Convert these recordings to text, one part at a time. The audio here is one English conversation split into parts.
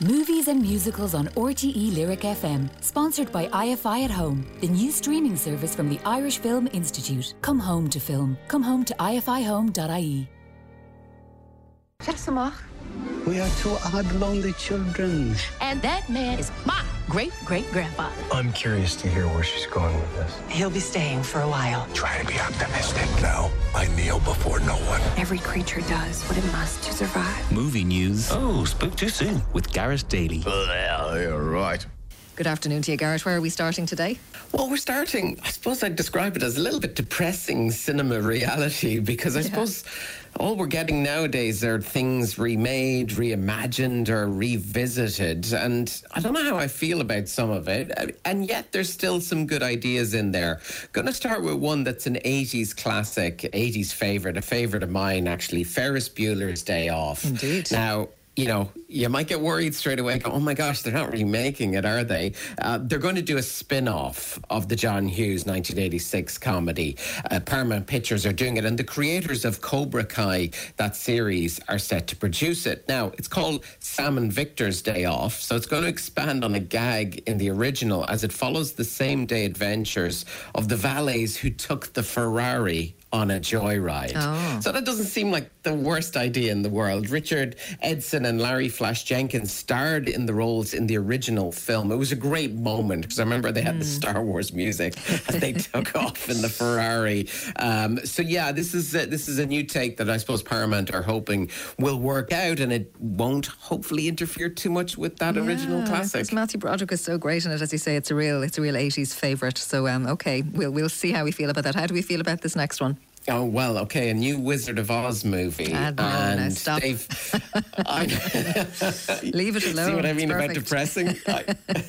Movies and musicals on RTE Lyric FM, sponsored by IFI at Home, the new streaming service from the Irish Film Institute. Come home to film. Come home to ifihome.ie. We are two odd, lonely children. And that man is my great great grandfather. I'm curious to hear where she's going with this. He'll be staying for a while. Try to be optimistic. No, I kneel before no one. Every creature does what it must to survive. Movie news Oh, spoke too soon. with Garrett Daly. Well, you're right. Good afternoon to you, Garrett. Where are we starting today? Well, we're starting, I suppose I'd describe it as a little bit depressing cinema reality because I suppose all we're getting nowadays are things remade, reimagined, or revisited. And I don't know how I feel about some of it. And yet there's still some good ideas in there. Going to start with one that's an 80s classic, 80s favorite, a favorite of mine, actually Ferris Bueller's Day Off. Indeed. Now, you know, you might get worried straight away. Go, oh my gosh, they're not remaking it, are they? Uh, they're going to do a spin off of the John Hughes 1986 comedy. Uh, Paramount Pictures are doing it, and the creators of Cobra Kai, that series, are set to produce it. Now, it's called Sam and Victor's Day Off, so it's going to expand on a gag in the original as it follows the same day adventures of the valets who took the Ferrari on a joyride. Oh. So that doesn't seem like the worst idea in the world. Richard Edson and Larry Flash Jenkins starred in the roles in the original film. It was a great moment because I remember they had the Star Wars music as they took off in the Ferrari. Um, so yeah, this is a, this is a new take that I suppose Paramount are hoping will work out, and it won't hopefully interfere too much with that original classic. Matthew Broderick is so great in it, as you say. It's a real, it's a real '80s favorite. So, um, okay, we'll we'll see how we feel about that. How do we feel about this next one? Oh well, okay, a new Wizard of Oz movie, and stop. they've. I, Leave it alone. See what I mean about depressing? I,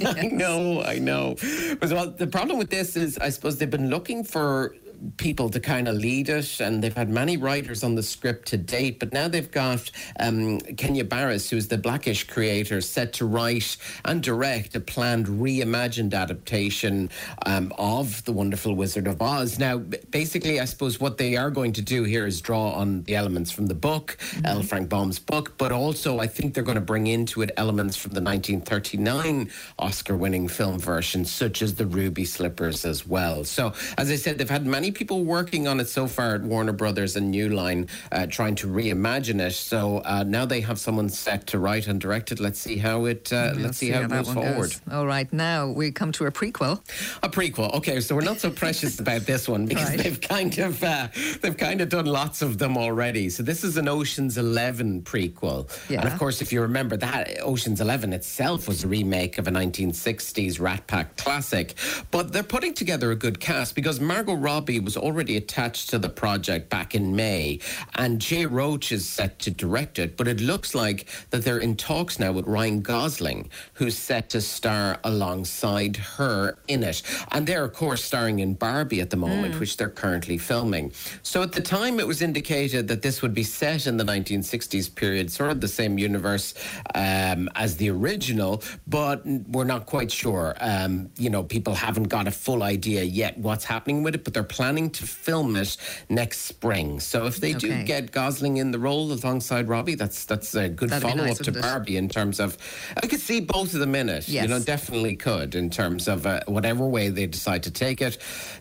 I know, I know. But well, the problem with this is, I suppose they've been looking for people to kind of lead it, and they've had many writers on the script to date. But now they've got um, Kenya Barris, who's the Blackish creator, set to write and direct a planned reimagined adaptation um, of The Wonderful Wizard of Oz. Now, basically, I suppose what they are going to do here is draw on the elements from the book, L. Frank Baum's book, but also I think they're going to bring into it elements from the 1939 Oscar winning film version, such as the Ruby Slippers as well. So, as I said, they've had many people working on it so far at Warner Brothers and New Line, uh, trying to reimagine it. So uh, now they have someone set to write and direct it. Let's see how it. Uh, let's see, how, it moves forward. goes. All right, now we come to a prequel. A prequel. Okay, so we're not so precious about this one because Right. they've kind of uh, they've kind of done lots of them already. So this is an Ocean's Eleven prequel, Yeah. and of course, if you remember that Ocean's Eleven itself was a remake of a 1960s Rat Pack classic. But they're putting together a good cast because Margot Robbie was already attached to the project back in May, and Jay Roach is set to direct it. But it looks like that they're in talks now with Ryan Gosling, who's set to star alongside her in it. And they're, of course, starring in Barbie at the moment, which they're currently filming. So at the time, it was indicated that this would be set in the 1960s period, sort of the same universe um, as the original, but we're not quite sure. Um, you know, people haven't got a full idea yet what's happening with it, but they're planning to film it next spring. So if they Okay. do get Gosling in the role alongside Robbie, that's that's a good That'd follow nice, up to wouldn't it? Barbie in terms of. I could see both of them in it. You know, definitely could in terms of uh, whatever way they decide to take it,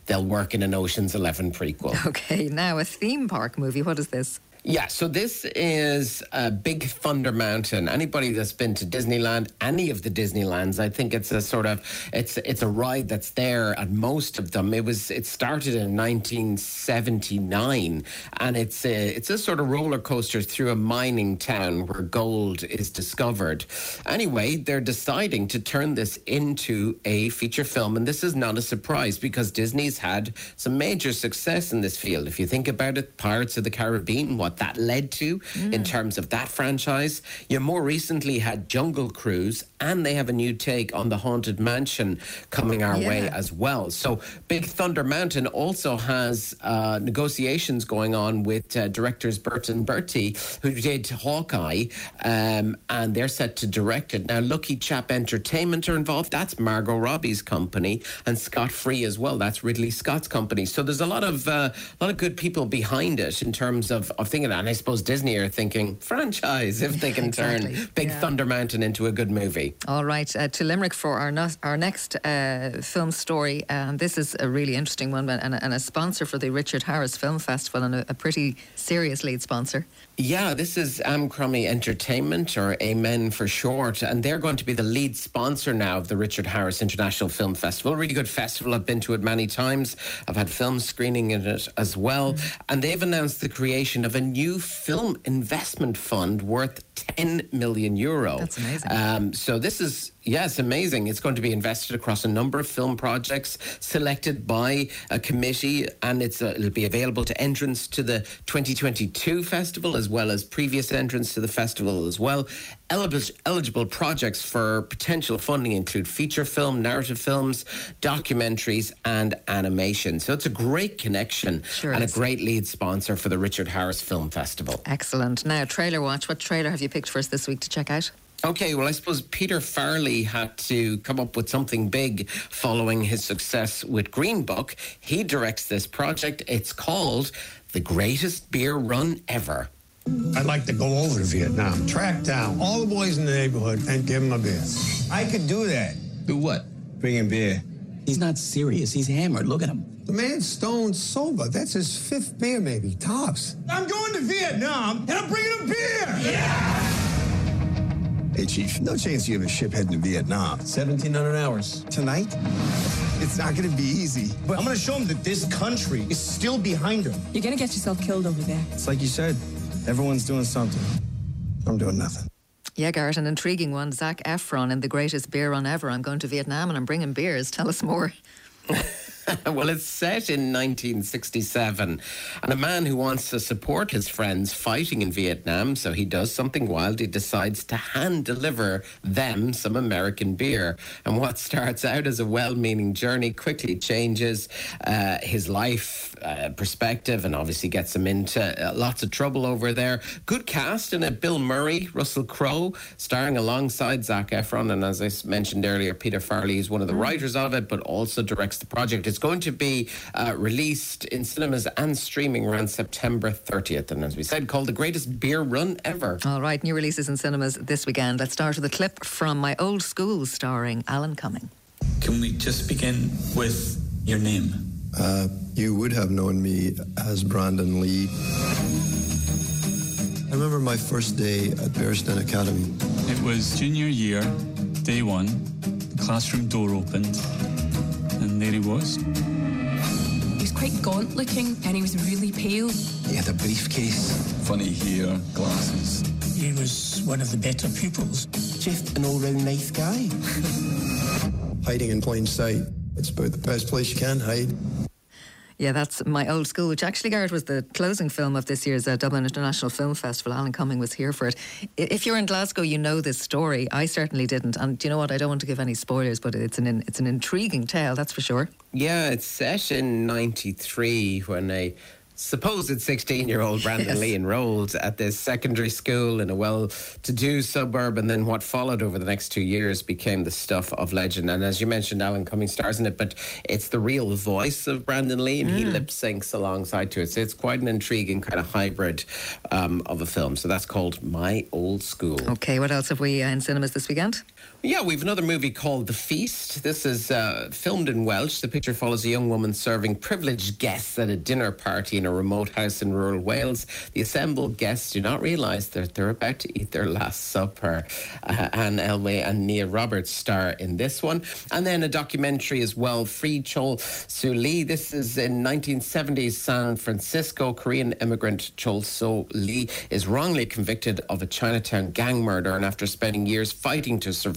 they'll work in an Ocean's Eleven prequel. Okay, now a theme park movie. What is this? Yeah, so this is a Big Thunder Mountain. Anybody that's been to Disneyland, any of the Disneylands, I think it's a sort of it's it's a ride that's there at most of them. It was it started in 1979, and it's a, it's a sort of roller coaster through a mining town where gold is discovered. Anyway, they're deciding to turn this into a feature film, and this is not a surprise because Disney's had some major success in this field. If you think about it, Pirates of the Caribbean, what that led to in terms of that franchise. You more recently had Jungle Cruise, and they have a new take on the Haunted Mansion coming our way as well. So Big Thunder Mountain also has uh, negotiations going on with uh, directors Bert and Bertie, who did Hawkeye, um, and they're set to direct it. Now, Lucky Chap Entertainment are involved. That's Margot Robbie's company, and Scott Free as well. That's Ridley Scott's company. So there's a lot of uh, a lot of good people behind it in terms of, of things. Doing it. And I suppose Disney are thinking franchise if they can Exactly, turn Big yeah. Thunder Mountain into a good movie. All right, uh, to Limerick for our no- our next uh, film story. Um, this is a really interesting one, and, and a sponsor for the Richard Harris Film Festival, and a, a pretty serious lead sponsor. Yeah, this is Amcomri Entertainment, or Amen for short, and they're going to be the lead sponsor now of the Richard Harris International Film Festival. Really good festival. I've been to it many times. I've had film screening in it as well. And they've announced the creation of a new film investment fund worth 10 million euro. That's amazing. Um, so this is yes, amazing. It's going to be invested across a number of film projects selected by a committee, and it's uh, it'll be available to entrants to the 2022 festival as well as previous entrants to the festival as well. Eligible, eligible projects for potential funding include feature film, narrative films, documentaries, and animation. So it's a great connection Sure and a great lead sponsor for the Richard Harris Film Festival. Excellent. Now, trailer watch. What trailer have you picked for us this week to check out? Okay, well, I suppose Peter Farrelly had to come up with something big following his success with Green Book. He directs this project. It's called The Greatest Beer Run Ever. I'd like to go over to Vietnam, track down all the boys in the neighborhood, and give them a beer. I could do that. Do what? Bring him beer. He's not serious. He's hammered. Look at him. The man's stone sober. That's his fifth beer, maybe, tops. I'm going to Vietnam, and I'm bringing him beer. Hey, Chief, no chance you have a ship heading to Vietnam. 1,700 hours. Tonight? It's not going to be easy. But I'm going to show him that this country is still behind him. You're gonna get yourself killed over there. It's like you said, everyone's doing something. I'm doing nothing. Yeah, Garrett, an intriguing one. Zac Efron in The Greatest Beer Run Ever. I'm going to Vietnam and I'm bringing beers. Tell us more. well, it's set in 1967, and a man who wants to support his friends fighting in Vietnam, so he does something wild. He decides to hand deliver them some American beer. And what starts out as a well meaning journey quickly changes uh, his life uh, perspective and obviously gets him into uh, lots of trouble over there. Good cast in it Bill Murray, Russell Crowe, starring alongside Zac Efron. And as I mentioned earlier, Peter Farrelly is one of the writers of it, but also directs the project. It's going to be uh, released in cinemas and streaming around September 30th. And as we said, called the greatest beer run ever. All right, new releases in cinemas this weekend. Let's start with a clip from My Old School starring Alan Cumming. Can we just begin with your name? Uh, you would have known me as Brandon Lee. I remember my first day at Bearsden Academy. It was junior year, day one. The classroom door opened, and there he was. He was quite gaunt looking and he was really pale. He had a briefcase, funny hair, glasses. He was one of the better pupils. Just an all-round nice guy. Hiding in plain sight. It's about the best place you can hide. Yeah, that's My Old School, which actually, Garrett, was the closing film of this year's uh, Dublin International Film Festival. Alan Cumming was here for it. If you're in Glasgow, you know this story. I certainly didn't. And do you know what? I don't want to give any spoilers, but it's an it's an intriguing tale, that's for sure. Yeah, it's set in 93 when a supposed 16 year old Brandon Yes. Lee enrolled at this secondary school in a well to do suburb. And then what followed over the next two years became the stuff of legend. And as you mentioned, Alan Cumming stars in it, but it's the real voice of Brandon Lee and he lip syncs alongside to it. So it's quite an intriguing kind of hybrid um, of a film. So that's called My Old School. Okay, what else have we uh, in cinemas this weekend? Yeah, we've another movie called The Feast. This is uh, filmed in Welsh. The picture follows a young woman serving privileged guests at a dinner party in a remote house in rural Wales. The assembled guests do not realise that they're about to eat their last supper. Uh, Annes Elwy and Nia Roberts star in this one. And then a documentary as well, Free Chol Soo Lee. This is in 1970s San Francisco. Korean immigrant Chol Soo Lee is wrongly convicted of a Chinatown gang murder, and after spending years fighting to survive,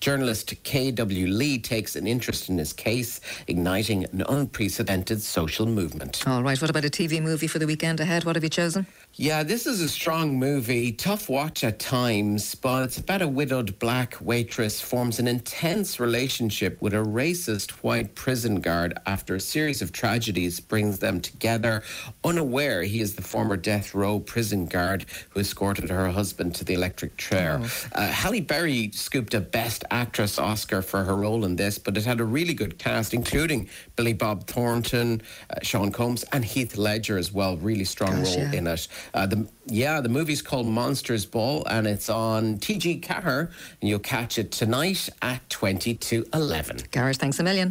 journalist K.W. Lee takes an interest in his case, igniting an unprecedented social movement. All right, what about a TV movie for the weekend ahead? What have you chosen? Yeah, this is a strong movie, tough watch at times, but it's about a widowed black waitress forms an intense relationship with a racist white prison guard after a series of tragedies brings them together. Unaware he is the former death row prison guard who escorted her husband to the electric chair. Uh, Halle Berry scooped a Best Actress Oscar for her role in this, but it had a really good cast, including Billy Bob Thornton, uh, Sean Combs, and Heath Ledger as well. Really strong Gosh, role yeah. in it. Uh, the yeah, the movie's called Monsters Ball, and it's on TG Ceathair, and you'll catch it tonight at twenty to eleven. Gareth, thanks a million.